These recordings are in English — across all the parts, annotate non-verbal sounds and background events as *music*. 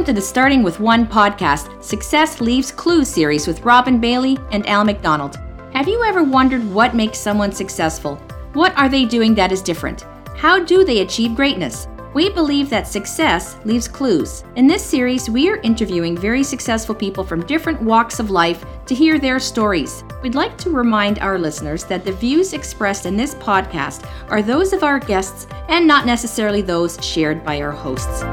Welcome to the Starting with One podcast, Success Leaves Clues series with Robin Bailey and Al McDonald. Have you ever wondered what makes someone successful? What are they doing that is different? How do they achieve greatness? We believe that success leaves clues. In this series, we are interviewing very successful people from different walks of life to hear their stories. We'd like to remind our listeners that the views expressed in this podcast are those of our guests and not necessarily those shared by our hosts.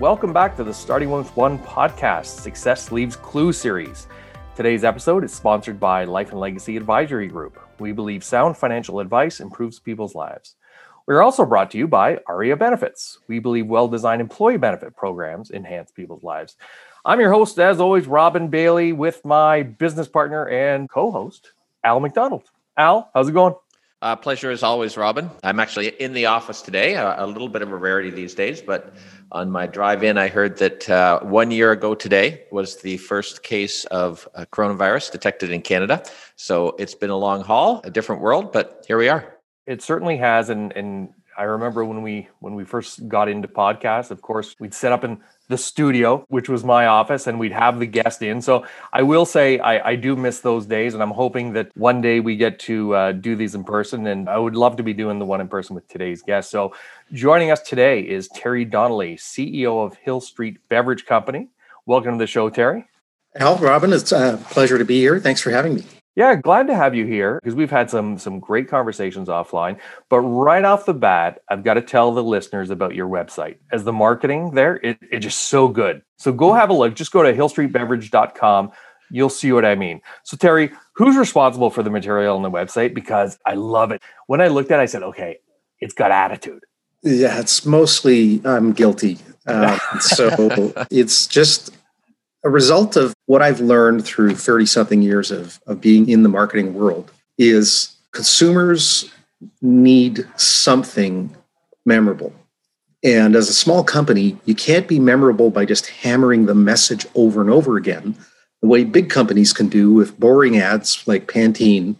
Welcome back to the Starting with One podcast, Success Leaves Clue series. Today's episode is sponsored by Life and Legacy Advisory Group. We believe sound financial advice improves people's lives. We're also brought to you by ARIA Benefits. We believe well designed employee benefit programs enhance people's lives. I'm your host, as always, Robin Bailey, with my business partner and co host, Al McDonald. Al, how's it going? Uh, pleasure as always, Robin. I'm actually in the office today, a, a, little bit of a rarity these days, but on my drive in, I heard that uh, one year ago today was the first case of uh, coronavirus detected in Canada. So it's been a long haul, a different world, but here we are. It certainly has. And, and I remember when we when we first got into podcasts, of course, we'd set up in the studio, which was my office, and we'd have the guest in. So I will say I, I do miss those days, and I'm hoping that one day we get to uh, do these in person. And I would love to be doing the one in person with today's guest. So joining us today is Terry Donnelly, CEO of Hill Street Beverage Company. Welcome to the show, Terry. Al, Robin, it's a pleasure to be here. Thanks for having me. Yeah, glad to have you here because we've had some some great conversations offline. But right off the bat, I've got to tell the listeners about your website. As the marketing there, it, it's just so good. So go have a look. Just go to hillstreetbeverage.com. You'll see what I mean. So Terry, who's responsible for the material on the website? Because I love it. When I looked at it, I said, okay, it's got attitude. Yeah, it's mostly I'm guilty. Uh, *laughs* so it's just a result of what I've learned through 30 something years of, of being in the marketing world is consumers need something memorable. And as a small company, you can't be memorable by just hammering the message over and over again, the way big companies can do with boring ads like Pantene.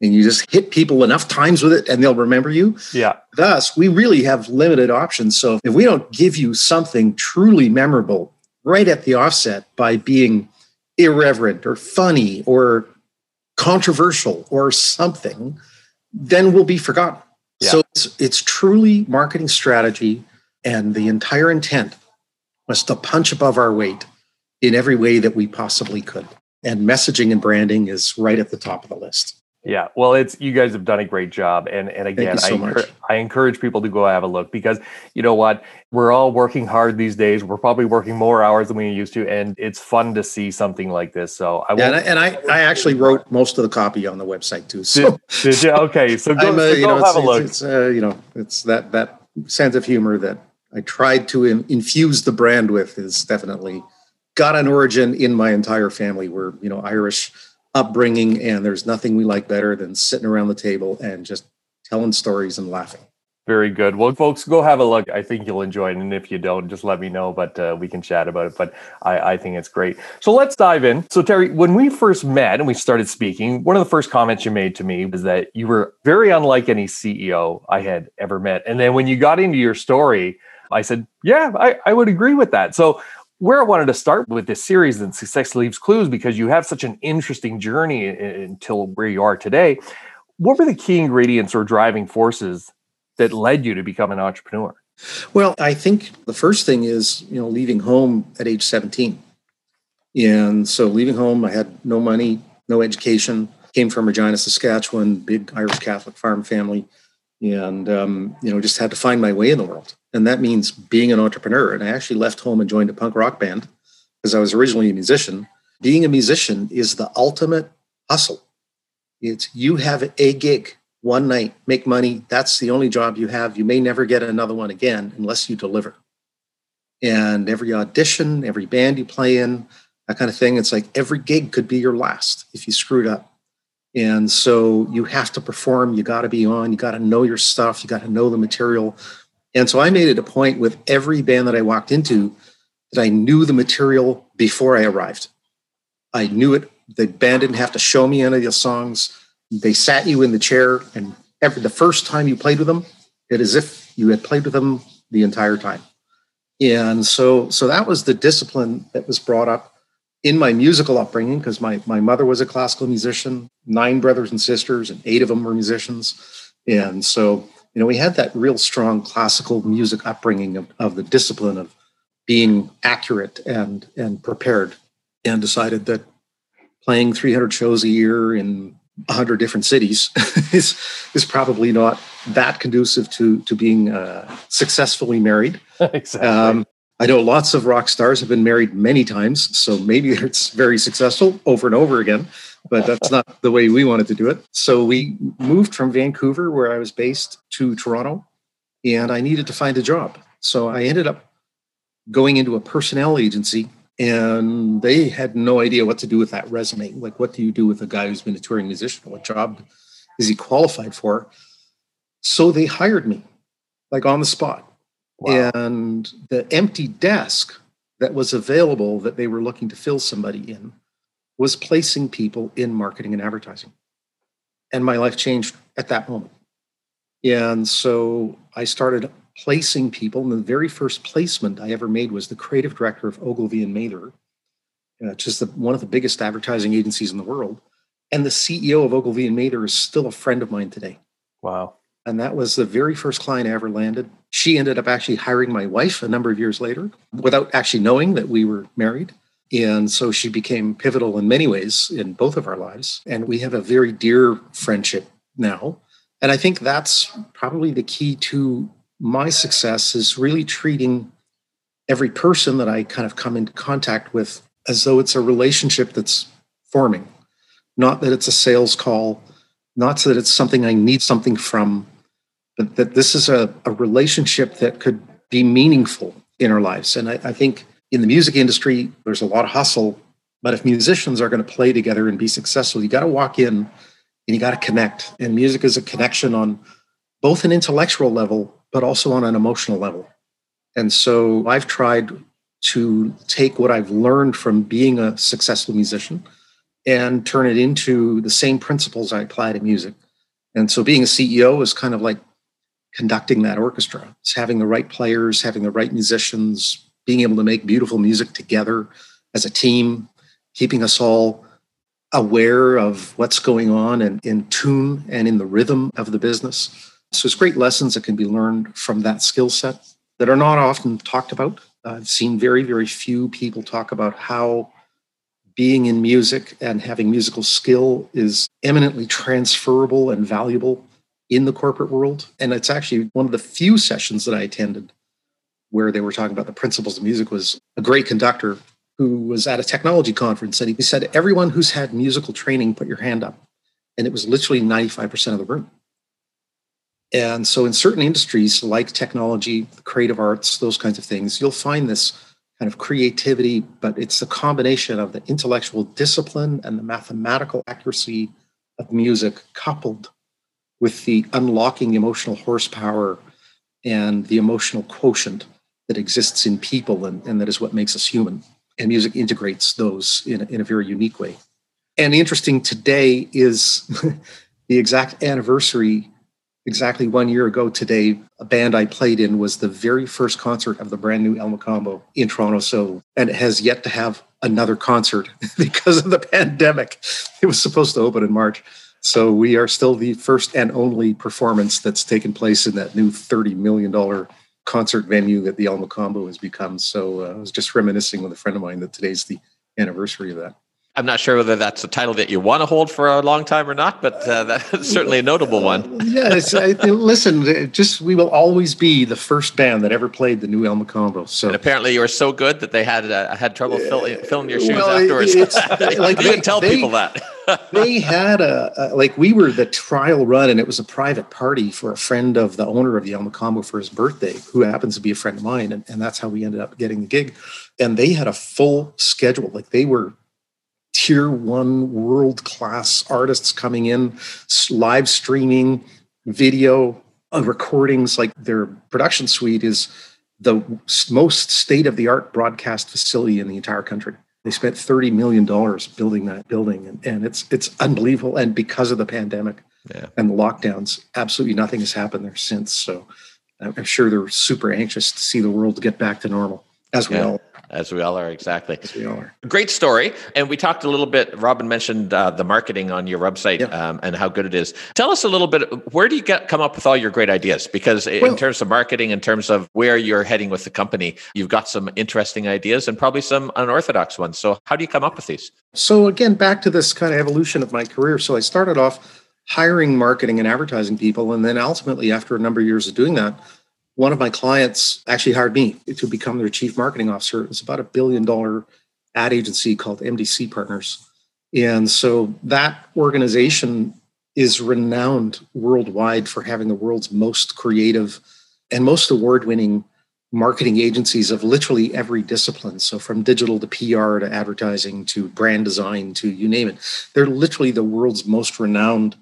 And you just hit people enough times with it and they'll remember you. Yeah. Thus, we really have limited options. So if we don't give you something truly memorable right at the offset by being irreverent or funny or controversial or something, then we'll be forgotten. Yeah. So it's, it's truly marketing strategy, and the entire intent was to punch above our weight in every way that we possibly could. And messaging and branding is right at the top of the list. Yeah, well, it's you guys have done a great job, and and again, so I I encourage people to go have a look because you know what, we're all working hard these days. We're probably working more hours than we used to, and it's fun to see something like this. So I yeah, and, I, and I, I actually wrote most of the copy on the website too. So did, did you? okay, so *laughs* go, so go know, have a look. It's, uh, you know, it's that that sense of humor that I tried to in, infuse the brand with is definitely got an origin in my entire family. We're you know Irish upbringing, and there's nothing we like better than sitting around the table and just telling stories and laughing. Very good. Well, folks, go have a look. I think you'll enjoy it. And if you don't, just let me know, but uh, we can chat about it. But I, I, think it's great. So let's dive in. So, Terry, when we first met and we started speaking, one of the first comments you made to me was that you were very unlike any CEO I had ever met. And then when you got into your story, I said, Yeah, I, I would agree with that. So, where I wanted to start with this series and Success Leaves Clues because you have such an interesting journey until where you are today. What were the key ingredients or driving forces that led you to become an entrepreneur? Well, I think the first thing is, you know, leaving home at age 17. And so leaving home, I had no money, no education, came from Regina, Saskatchewan, big Irish Catholic farm family, and, um, you know, just had to find my way in the world and that means being an entrepreneur. And I actually left home and joined a punk rock band because I was originally a musician. Being a musician is the ultimate hustle. It's you have a gig one night, make money. That's the only job you have. You may never get another one again unless you deliver. And every audition, every band you play in, that kind of thing, it's like every gig could be your last if you screwed up. And so you have to perform, you got to be on, you got to know your stuff, you got to know the material. And so I made it a point with every band that I walked into that I knew the material before I arrived. I knew it. The band didn't have to show me any of the songs. they sat you in the chair, and every the first time you played with them, it is if you had played with them the entire time. And so, so that was the discipline that was brought up in my musical upbringing because my my mother was a classical musician, nine brothers and sisters, and eight of them were musicians. And so, you know, we had that real strong classical music upbringing of, of the discipline of being accurate and and prepared, and decided that playing 300 shows a year in 100 different cities *laughs* is is probably not that conducive to to being uh, successfully married. *laughs* exactly. Um, I know lots of rock stars have been married many times, so maybe *laughs* it's very successful over and over again, but that's not the way we wanted to do it. So we moved from Vancouver, where I was based, to Toronto, and I needed to find a job. So I ended up going into a personnel agency, and they had no idea what to do with that resume. Like, what do you do with a guy who's been a touring musician? What job is he qualified for? So they hired me, like on the spot Wow. And the empty desk that was available that they were looking to fill somebody in was placing people in marketing and advertising. And my life changed at that moment. And so I started placing people. And the very first placement I ever made was the creative director of Ogilvy and Mather, uh, which is the, one of the biggest advertising agencies in the world. And the CEO of Ogilvy and Mather is still a friend of mine today. Wow. And that was the very first client I ever landed. She ended up actually hiring my wife a number of years later without actually knowing that we were married. And so she became pivotal in many ways in both of our lives. And we have a very dear friendship now. And I think that's probably the key to my success is really treating every person that I kind of come into contact with as though it's a relationship that's forming, not that it's a sales call, not that it's something I need something from, but that this is a, a relationship that could be meaningful in our lives. And I, I think in the music industry, there's a lot of hustle, but if musicians are going to play together and be successful, you got to walk in and you got to connect. And music is a connection on both an intellectual level, but also on an emotional level. And so I've tried to take what I've learned from being a successful musician and turn it into the same principles I apply to music. And so being a CEO is kind of like conducting that orchestra. It's having the right players, having the right musicians, being able to make beautiful music together as a team, keeping us all aware of what's going on and in tune and in the rhythm of the business. So it's great lessons that can be learned from that skill set that are not often talked about. I've seen very, very few people talk about how being in music and having musical skill is eminently transferable and valuable in the corporate world. And it's actually one of the few sessions that I attended where they were talking about the principles of music was a great conductor who was at a technology conference and he said, everyone who's had musical training, put your hand up. And it was literally 95% of the room. And so in certain industries like technology, creative arts, those kinds of things, you'll find this kind of creativity, but it's the combination of the intellectual discipline and the mathematical accuracy of music coupled with the unlocking emotional horsepower and the emotional quotient that exists in people and, and that is what makes us human. And music integrates those in, in a very unique way. And interesting today is *laughs* the exact anniversary exactly one year ago today, a band I played in was the very first concert of the brand new El Mocambo in Toronto. So, and it has yet to have another concert *laughs* because of the pandemic. It was supposed to open in March. So we are still the first and only performance that's taken place in that new $30 million concert venue that the El Mocambo has become. So uh, I was just reminiscing with a friend of mine that today's the anniversary of that. I'm not sure whether that's a title that you want to hold for a long time or not, but uh, that's certainly a notable one. yes, I, listen, just we will always be the first band that ever played the new El Mocambo. So and apparently you were so good that they had uh, had trouble fill, filling your shoes well, afterwards. *laughs* like you didn't tell they, people that. *laughs* they had a, a, like we were the trial run, and it was a private party for a friend of the owner of the El Mocambo for his birthday, who happens to be a friend of mine, and, and that's how we ended up getting the gig. And they had a full schedule, like they were tier one world class artists coming in, live streaming, video uh, recordings. Like their production suite is the most state of the art broadcast facility in the entire country. They spent $30 million building that building and, and it's it's unbelievable. And because of the pandemic yeah. and the lockdowns, absolutely nothing has happened there since. So I'm sure they're super anxious to see the world get back to normal as we yeah. all as we all are, exactly. As we all are. Great story. And we talked a little bit, Robin mentioned uh, the marketing on your website yep. um, and how good it is. Tell us a little bit, where do you get come up with all your great ideas? Because well, in terms of marketing, in terms of where you're heading with the company, you've got some interesting ideas and probably some unorthodox ones. So how do you come up with these? So again, back to this kind of evolution of my career. So I started off hiring marketing and advertising people. And then ultimately, after a number of years of doing that, one of my clients actually hired me to become their chief marketing officer. It was about a billion dollar ad agency called MDC Partners. And so that organization is renowned worldwide for having the world's most creative and most award winning marketing agencies of literally every discipline. So from digital to PR to advertising to brand design to you name it. They're literally the world's most renowned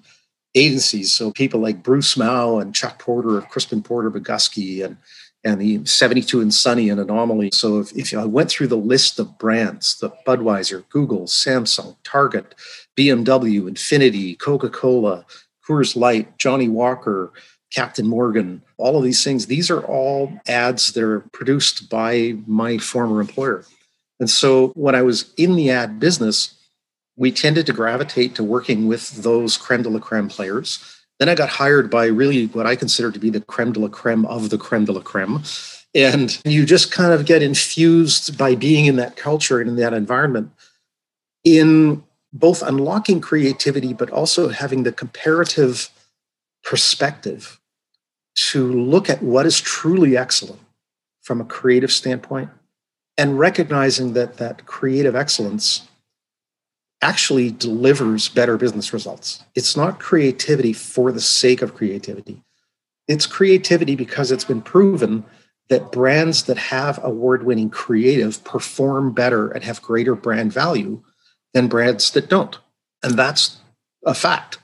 agencies. So people like Bruce Mau and Chuck Porter of Crispin Porter Bogusky and and the 72 and Sunny and Anomaly. So if, if I went through the list of brands, the Budweiser, Google, Samsung, Target, BMW, Infiniti, Coca-Cola, Coors Light, Johnnie Walker, Captain Morgan, all of these things, these are all ads that are produced by my former employer. And so when I was in the ad business, we tended to gravitate to working with those creme de la creme players. Then I got hired by really what I consider to be the creme de la creme of the creme de la creme. And you just kind of get infused by being in that culture and in that environment in both unlocking creativity, but also having the comparative perspective to look at what is truly excellent from a creative standpoint and recognizing that that creative excellence actually delivers better business results. It's not creativity for the sake of creativity. It's creativity because it's been proven that brands that have award winning creative perform better and have greater brand value than brands that don't. And that's a fact.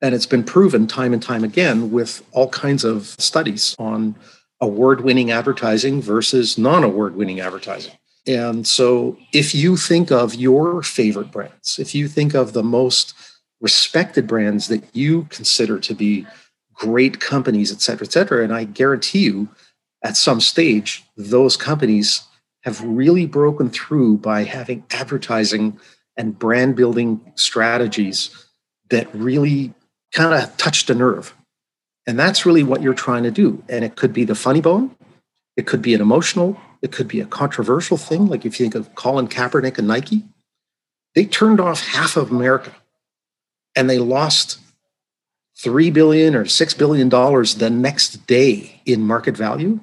And it's been proven time and time again with all kinds of studies on award winning advertising versus non award winning advertising. And so, if you think of your favorite brands, if you think of the most respected brands that you consider to be great companies, et cetera, et cetera, and I guarantee you at some stage, those companies have really broken through by having advertising and brand building strategies that really kind of touched a nerve. And that's really what you're trying to do. And it could be the funny bone, it could be an emotional it could be a controversial thing, like if you think of Colin Kaepernick and Nike. They turned off half of America and they lost 3 billion or six billion dollars the next day in market value.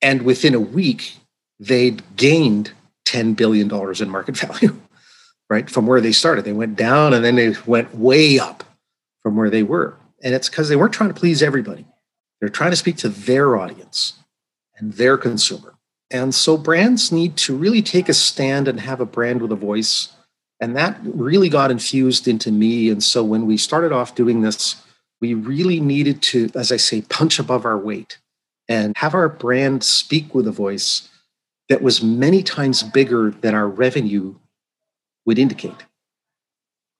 And within a week, they'd gained $10 billion in market *laughs* value, right? From where they started. They went down and then they went way up from where they were. And it's because they weren't trying to please everybody. They're trying to speak to their audience and their consumer. And so brands need to really take a stand and have a brand with a voice. And that really got infused into me. And so when we started off doing this, we really needed to, as I say, punch above our weight and have our brand speak with a voice that was many times bigger than our revenue would indicate.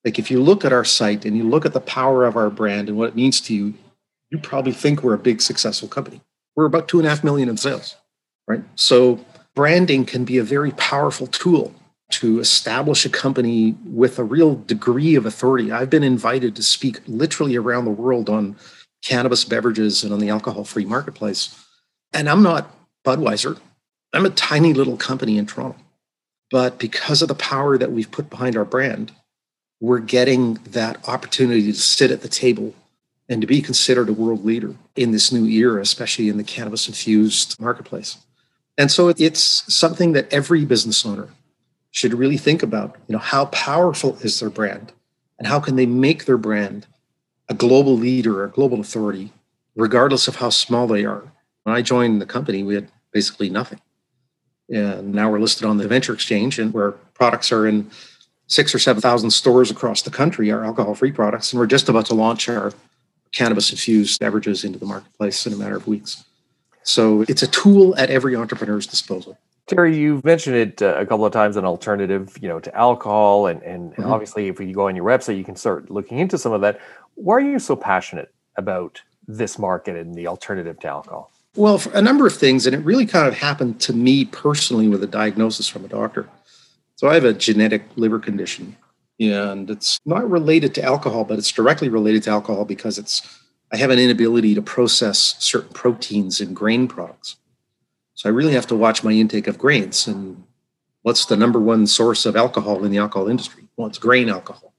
Like if you look at our site and you look at the power of our brand and what it means to you, you probably think we're a big successful company. We're about two and a half million in sales, right? So branding can be a very powerful tool to establish a company with a real degree of authority. I've been invited to speak literally around the world on cannabis beverages and on the alcohol free marketplace. And I'm not Budweiser, I'm a tiny little company in Toronto. But because of the power that we've put behind our brand, we're getting that opportunity to sit at the table and to be considered a world leader in this new era, especially in the cannabis infused marketplace. And so it's something that every business owner should really think about. You know, how powerful is their brand and how can they make their brand a global leader a global authority, regardless of how small they are. When I joined the company, we had basically nothing. And now we're listed on the venture exchange and where products are in six or 7,000 stores across the country, our alcohol free products. And we're just about to launch our cannabis infused beverages into the marketplace in a matter of weeks. So it's a tool at every entrepreneur's disposal. Terry, you've mentioned it uh, a couple of times, an alternative, you know, to alcohol, and and mm-hmm. obviously, if you go on your website, you can start looking into some of that. Why are you so passionate about this market and the alternative to alcohol? Well, for a number of things, and it really kind of happened to me personally with a diagnosis from a doctor. So I have a genetic liver condition, and it's not related to alcohol, but it's directly related to alcohol because it's I have an inability to process certain proteins in grain products. So I really have to watch my intake of grains. And what's the number one source of alcohol in the alcohol industry? Well, it's grain alcohol,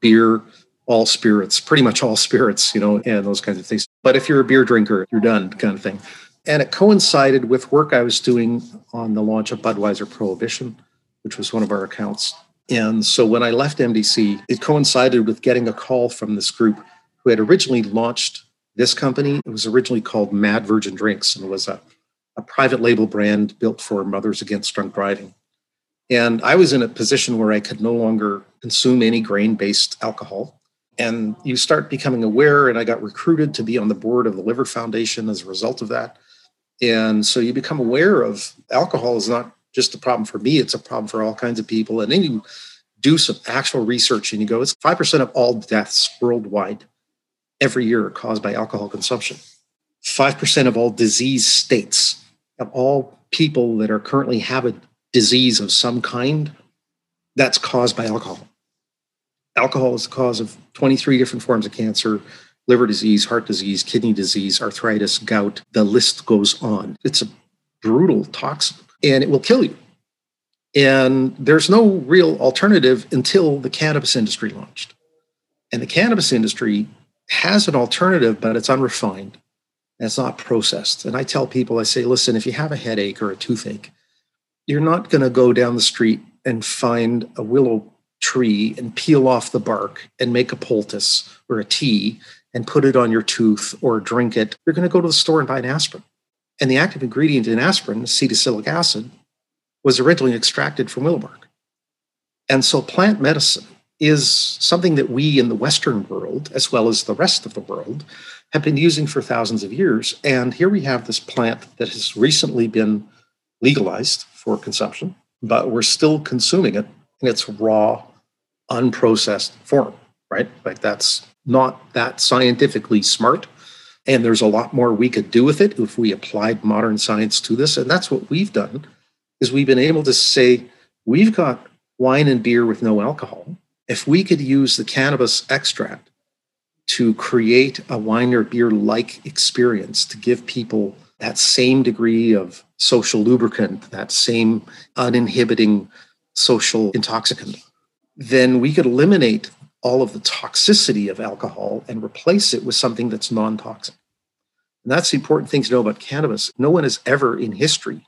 beer, all spirits, pretty much all *laughs* spirits, you know, and those kinds of things. But if you're a beer drinker, you're done, kind of thing. And it coincided with work I was doing on the launch of Budweiser Prohibition, which was one of our accounts. And so when I left MDC, it coincided with getting a call from this group who had originally launched this company. It was originally called Mad Virgin Drinks and was a a private label brand built for mothers against drunk driving. And I was in a position where I could no longer consume any grain based alcohol. And you start becoming aware, and I got recruited to be on the board of the Liver Foundation as a result of that. And so you become aware of alcohol is not just a problem for me, it's a problem for all kinds of people. And then you do some actual research and you go, it's 5% of all deaths worldwide every year are caused by alcohol consumption. 5% of all disease states of all people that are currently have a disease of some kind that's caused by alcohol. Alcohol is the cause of 23 different forms of cancer, liver disease, heart disease, kidney disease, arthritis, gout. The list goes on. It's a brutal toxin and it will kill you. And there's no real alternative until the cannabis industry launched. And the cannabis industry has an alternative, but it's unrefined it's not processed. And I tell people, I say, listen, if you have a headache or a toothache, you're not going to go down the street and find a willow tree and peel off the bark and make a poultice or a tea and put it on your tooth or drink it. You're going to go to the store and buy an aspirin. And the active ingredient in aspirin, acetylsalicylic acid, was originally extracted from willow bark. And so plant medicine is something that we in the Western world, as well as the rest of the world, have been using for thousands of years. And here we have this plant that has recently been legalized for consumption, but we're still consuming it in its raw, unprocessed form, right? Like that's not that scientifically smart. And there's a lot more we could do with it if we applied modern science to this. And that's what we've done is we've been able to say, we've got wine and beer with no alcohol. If we could use the cannabis extract to create a wine or beer like experience to give people that same degree of social lubricant, that same uninhibiting social intoxicant, then we could eliminate all of the toxicity of alcohol and replace it with something that's non toxic. And that's the important thing to know about cannabis. No one has ever in history,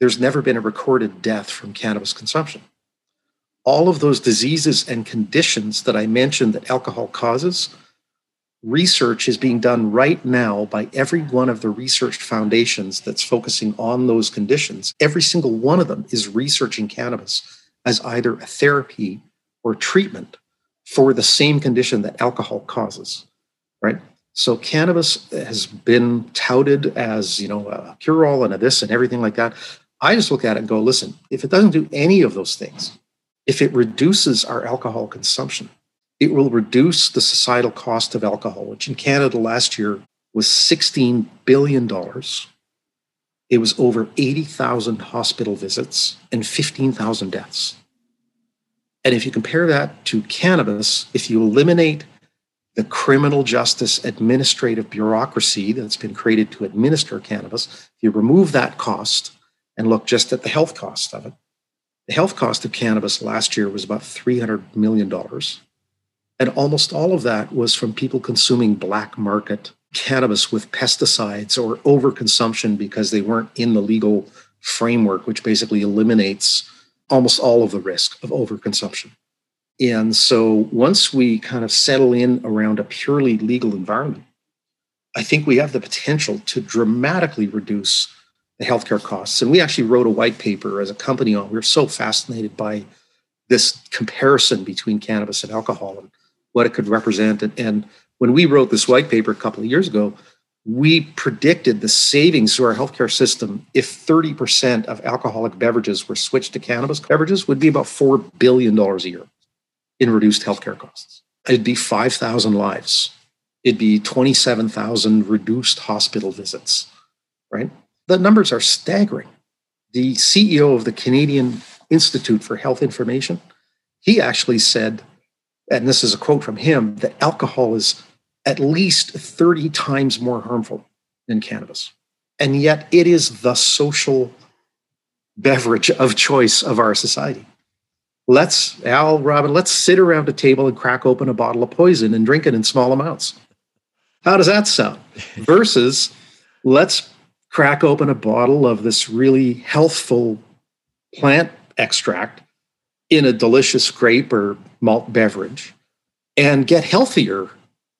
there's never been a recorded death from cannabis consumption. All of those diseases and conditions that I mentioned that alcohol causes research is being done right now by every one of the research foundations that's focusing on those conditions. Every single one of them is researching cannabis as either a therapy or treatment for the same condition that alcohol causes, right? So cannabis has been touted as, you know, a cure-all and a this and everything like that. I just look at it and go, listen, if it doesn't do any of those things, if it reduces our alcohol consumption, it will reduce the societal cost of alcohol, which in Canada last year was $16 billion. It was over 80,000 hospital visits and 15,000 deaths. And if you compare that to cannabis, if you eliminate the criminal justice administrative bureaucracy that's been created to administer cannabis, if you remove that cost and look just at the health cost of it, the health cost of cannabis last year was about $300 million. And almost all of that was from people consuming black market cannabis with pesticides or overconsumption because they weren't in the legal framework, which basically eliminates almost all of the risk of overconsumption. And so once we kind of settle in around a purely legal environment, I think we have the potential to dramatically reduce the healthcare costs. And we actually wrote a white paper as a company on. We were so fascinated by this comparison between cannabis and alcohol and what it could represent. And, and when we wrote this white paper a couple of years ago, we predicted the savings to our healthcare system if 30% of alcoholic beverages were switched to cannabis beverages would be about $4 billion a year in reduced healthcare costs. It'd be 5,000 lives. It'd be 27,000 reduced hospital visits, right? The numbers are staggering. The CEO of the Canadian Institute for Health Information, he actually said, and this is a quote from him, that alcohol is at least 30 times more harmful than cannabis. And yet it is the social beverage of choice of our society. Let's, Al, Robin, let's sit around a table and crack open a bottle of poison and drink it in small amounts. How does that sound? Versus, let's crack open a bottle of this really healthful plant extract in a delicious grape or malt beverage and get healthier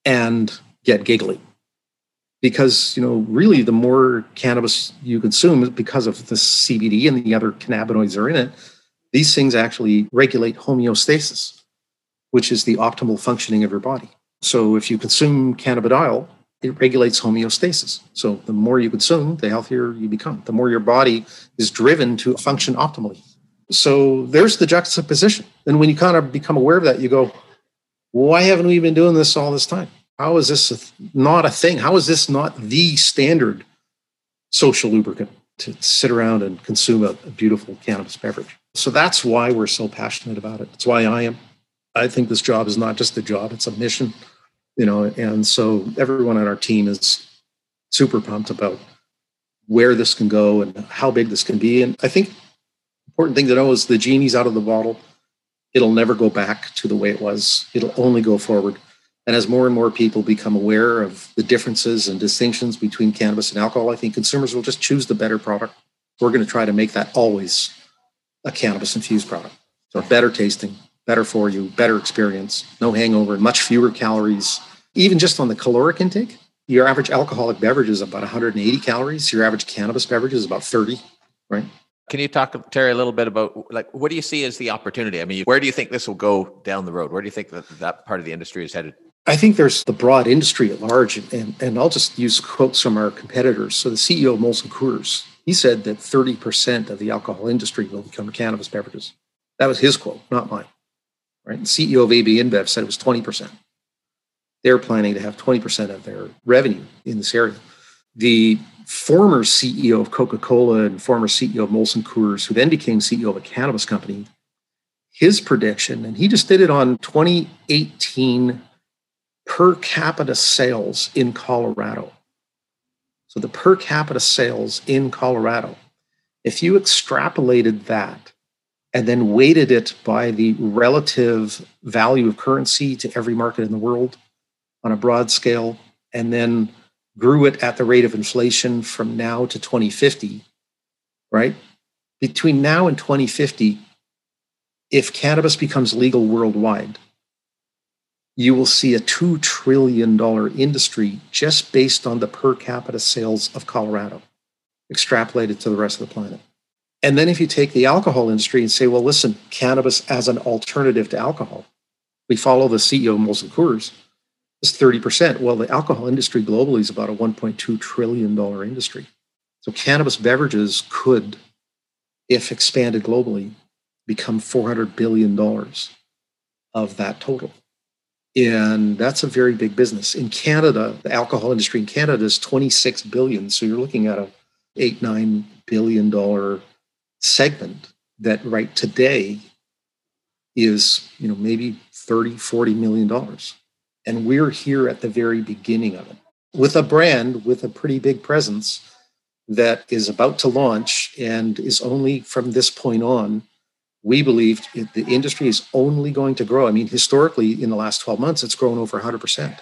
and get giggly. Because you know really the more cannabis you consume because of the cbd and the other cannabinoids are in it these things actually regulate homeostasis which is the optimal functioning of your body. So if you consume cannabidiol it regulates homeostasis so the more you consume the healthier you become the more your body is driven to function optimally so there's the juxtaposition and when you kind of become aware of that you go why haven't we been doing this all this time? How is this not a thing? How is this not the standard social lubricant to sit around and consume a, a beautiful cannabis beverage? So that's why we're so passionate about it. That's why I am. I think this job is not just a job, it's a mission, you know, and so everyone on our team is super pumped about where this can go and how big this can be. And I think important thing to know is the genie's out of the bottle it'll never go back to the way it was. It'll only go forward. And as more and more people become aware of the differences and distinctions between cannabis and alcohol, I think consumers will just choose the better product. We're going to try to make that always a cannabis infused product. So better tasting, better for you, better experience, no hangover, much fewer calories. Even just on the caloric intake, your average alcoholic beverage is about 180 calories. Your average cannabis beverage is about 30, right? Can you talk, Terry, a little bit about like what do you see as the opportunity? I mean, where do you think this will go down the road? Where do you think that that part of the industry is headed? I think there's the broad industry at large, and, and I'll just use quotes from our competitors. So the CEO of Molson Coors, he said that 30% of the alcohol industry will become cannabis beverages. That was his quote, not mine. Right? The CEO of AB InBev said it was 20%. They're planning to have 20% of their revenue in this area. The former CEO of Coca Cola and former CEO of Molson Coors, who then became CEO of a cannabis company, his prediction, and he just did it on 2018 per capita sales in Colorado. So the per capita sales in Colorado, if you extrapolated that and then weighted it by the relative value of currency to every market in the world on a broad scale, and then grew it at the rate of inflation from now to 2050, right? Between now and 2050, if cannabis becomes legal worldwide, you will see a $2 trillion industry just based on the per capita sales of Colorado, extrapolated to the rest of the planet. And then if you take the alcohol industry and say, well, listen, cannabis as an alternative to alcohol, we follow the CEO of Molson Coors, is 30%. Well, the alcohol industry globally is about a $1.2 trillion industry. So cannabis beverages could, if expanded globally, become $400 billion of that total. And that's a very big business. In Canada, the alcohol industry in Canada is 26 billion. So you're looking at a eight, nine billion dollar segment that right today is, you know, maybe 30, 40 million dollars. And we're here at the very beginning of it with a brand with a pretty big presence that is about to launch and is only from this point on. We believe the industry is only going to grow. I mean, historically, in the last 12 months, it's grown over 100%.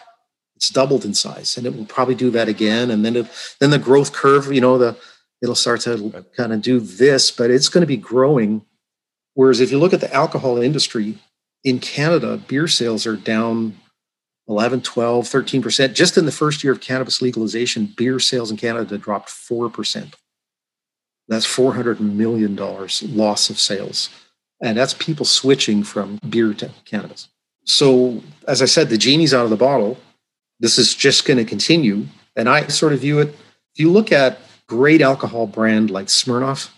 It's doubled in size, and it will probably do that again. And then, it, then the growth curve, you know, the it'll start to kind of do this, but it's going to be growing. Whereas if you look at the alcohol industry in Canada, beer sales are down 11, 12, 13%. Just in the first year of cannabis legalization, beer sales in Canada dropped 4%. That's $400 million loss of sales. And that's people switching from beer to cannabis. So, as I said, the genie's out of the bottle. This is just going to continue And I sort of view it, if you look at great alcohol brand like Smirnoff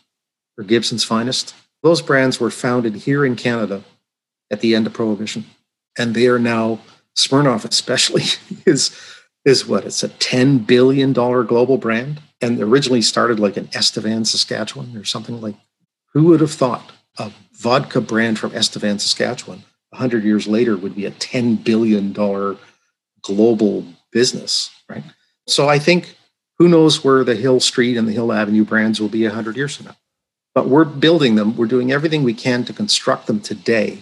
or Gibson's Finest, those brands were founded here in Canada at the end of Prohibition. And they are now, Smirnoff especially, *laughs* is, is what? It's a $10 billion global brand. And originally started like in Estevan, Saskatchewan or something like. Who would have thought a vodka brand from Estevan, Saskatchewan, 100 years later would be a $10 billion global business, right? So I think who knows where the Hill Street and the Hill Avenue brands will be 100 years from now. But we're building them. We're doing everything we can to construct them today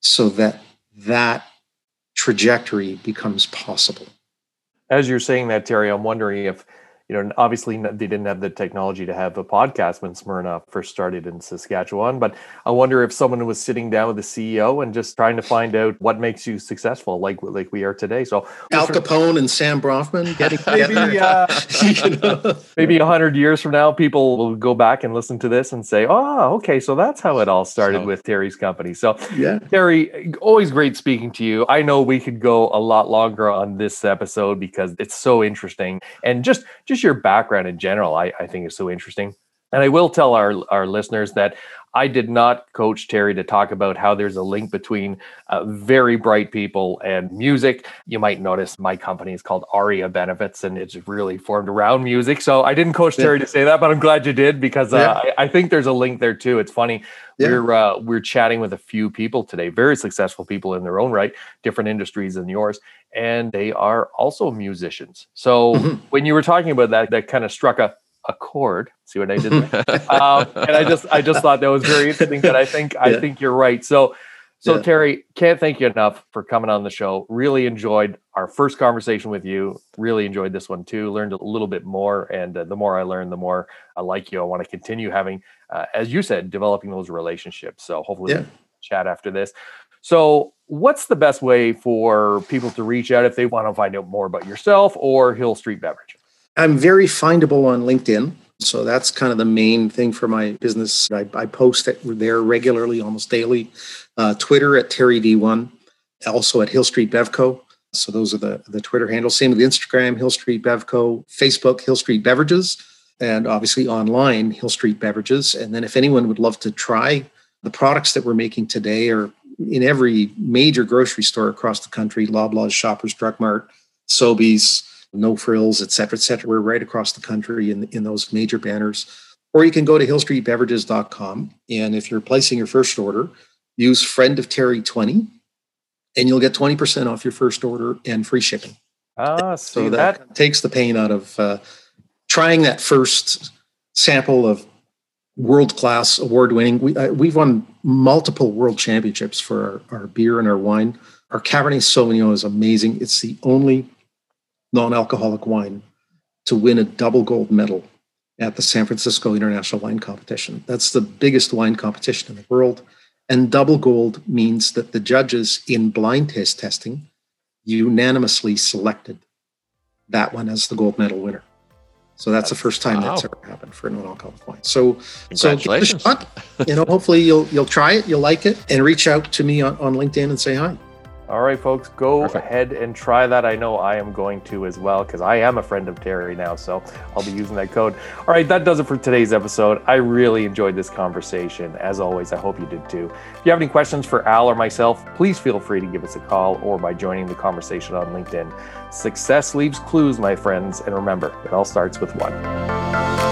so that that trajectory becomes possible. As you're saying that, Terry, I'm wondering if you know, obviously they didn't have the technology to have a podcast when Smirnoff first started in Saskatchewan. But I wonder if someone was sitting down with the CEO and just trying to find out what makes you successful, like like we are today. So Al Capone and Sam Bronfman *laughs* getting maybe uh, *laughs* you know, maybe a hundred years from now, people will go back and listen to this and say, "Oh, okay, so that's how it all started so, with Terry's company." So, yeah, Terry, always great speaking to you. I know we could go a lot longer on this episode because it's so interesting and just just just your background in general, I, I think is so interesting. And I will tell our, our listeners that I did not coach Terry to talk about how there's a link between uh, very bright people and music. You might notice my company is called Aria Benefits and it's really formed around music. So I didn't coach Terry to say that, but I'm glad you did because uh, yeah. I, I, think there's a link there too. It's funny. Yeah. We're uh, we're chatting with a few people today, very successful people in their own right, different industries than yours, and they are also musicians. So mm-hmm. when you were talking about that, that kind of struck a a chord. See what I did there? *laughs* um, and I just I just thought that was very interesting. But I think yeah. I think you're right. So so yeah. Terry, can't thank you enough for coming on the show. Really enjoyed our first conversation with you. Really enjoyed this one too. Learned a little bit more, and uh, the more I learn, the more I like you. I want to continue having, uh, as you said, developing those relationships. So hopefully, yeah. chat after this. So, what's the best way for people to reach out if they want to find out more about yourself or Hill Street Beverage? I'm very findable on LinkedIn. So that's kind of the main thing for my business. I, I post it there regularly, almost daily. Uh, Twitter at Terry D1, also at Hill Street Bevco. So those are the, the Twitter handles. Same with Instagram, Hill Street Bevco, Facebook, Hill Street Beverages, and obviously online, Hill Street Beverages. And then if anyone would love to try the products that we're making today are in every major grocery store across the country, Loblaws, Shoppers, Drug Mart, Sobeys, no frills, et cetera, et cetera. We're right across the country in, in those major banners. Or you can go to hillstreetbeverages.com. And if you're placing your first order, use friend of Terry 20 and you'll get 20% off your first order and free shipping. Ah, so that, that, takes the pain out of uh, trying that first sample of world class award winning. We, uh, we've won multiple world championships for our, our beer and our wine. Our Cabernet Sauvignon is amazing. It's the only non alcoholic wine to win a double gold medal at the San Francisco International Wine Competition. That's the biggest wine competition in the world. And double gold means that the judges in blind taste testing unanimously selected that one as the gold medal winner. So that's, that's the first time wow. that's ever happened for a non-alcoholic wine. So, so shot. you know, hopefully you'll you'll try it, you'll like it, and reach out to me on, on LinkedIn and say hi. All right, folks, go Perfect. ahead and try that. I know I am going to as well because I am a friend of Terry now, so I'll be using that code. All right, that does it for today's episode. I really enjoyed this conversation. As always, I hope you did too. If you have any questions for Al or myself, please feel free to give us a call or by joining the conversation on LinkedIn. Success leaves clues, my friends, and remember, it all starts with one.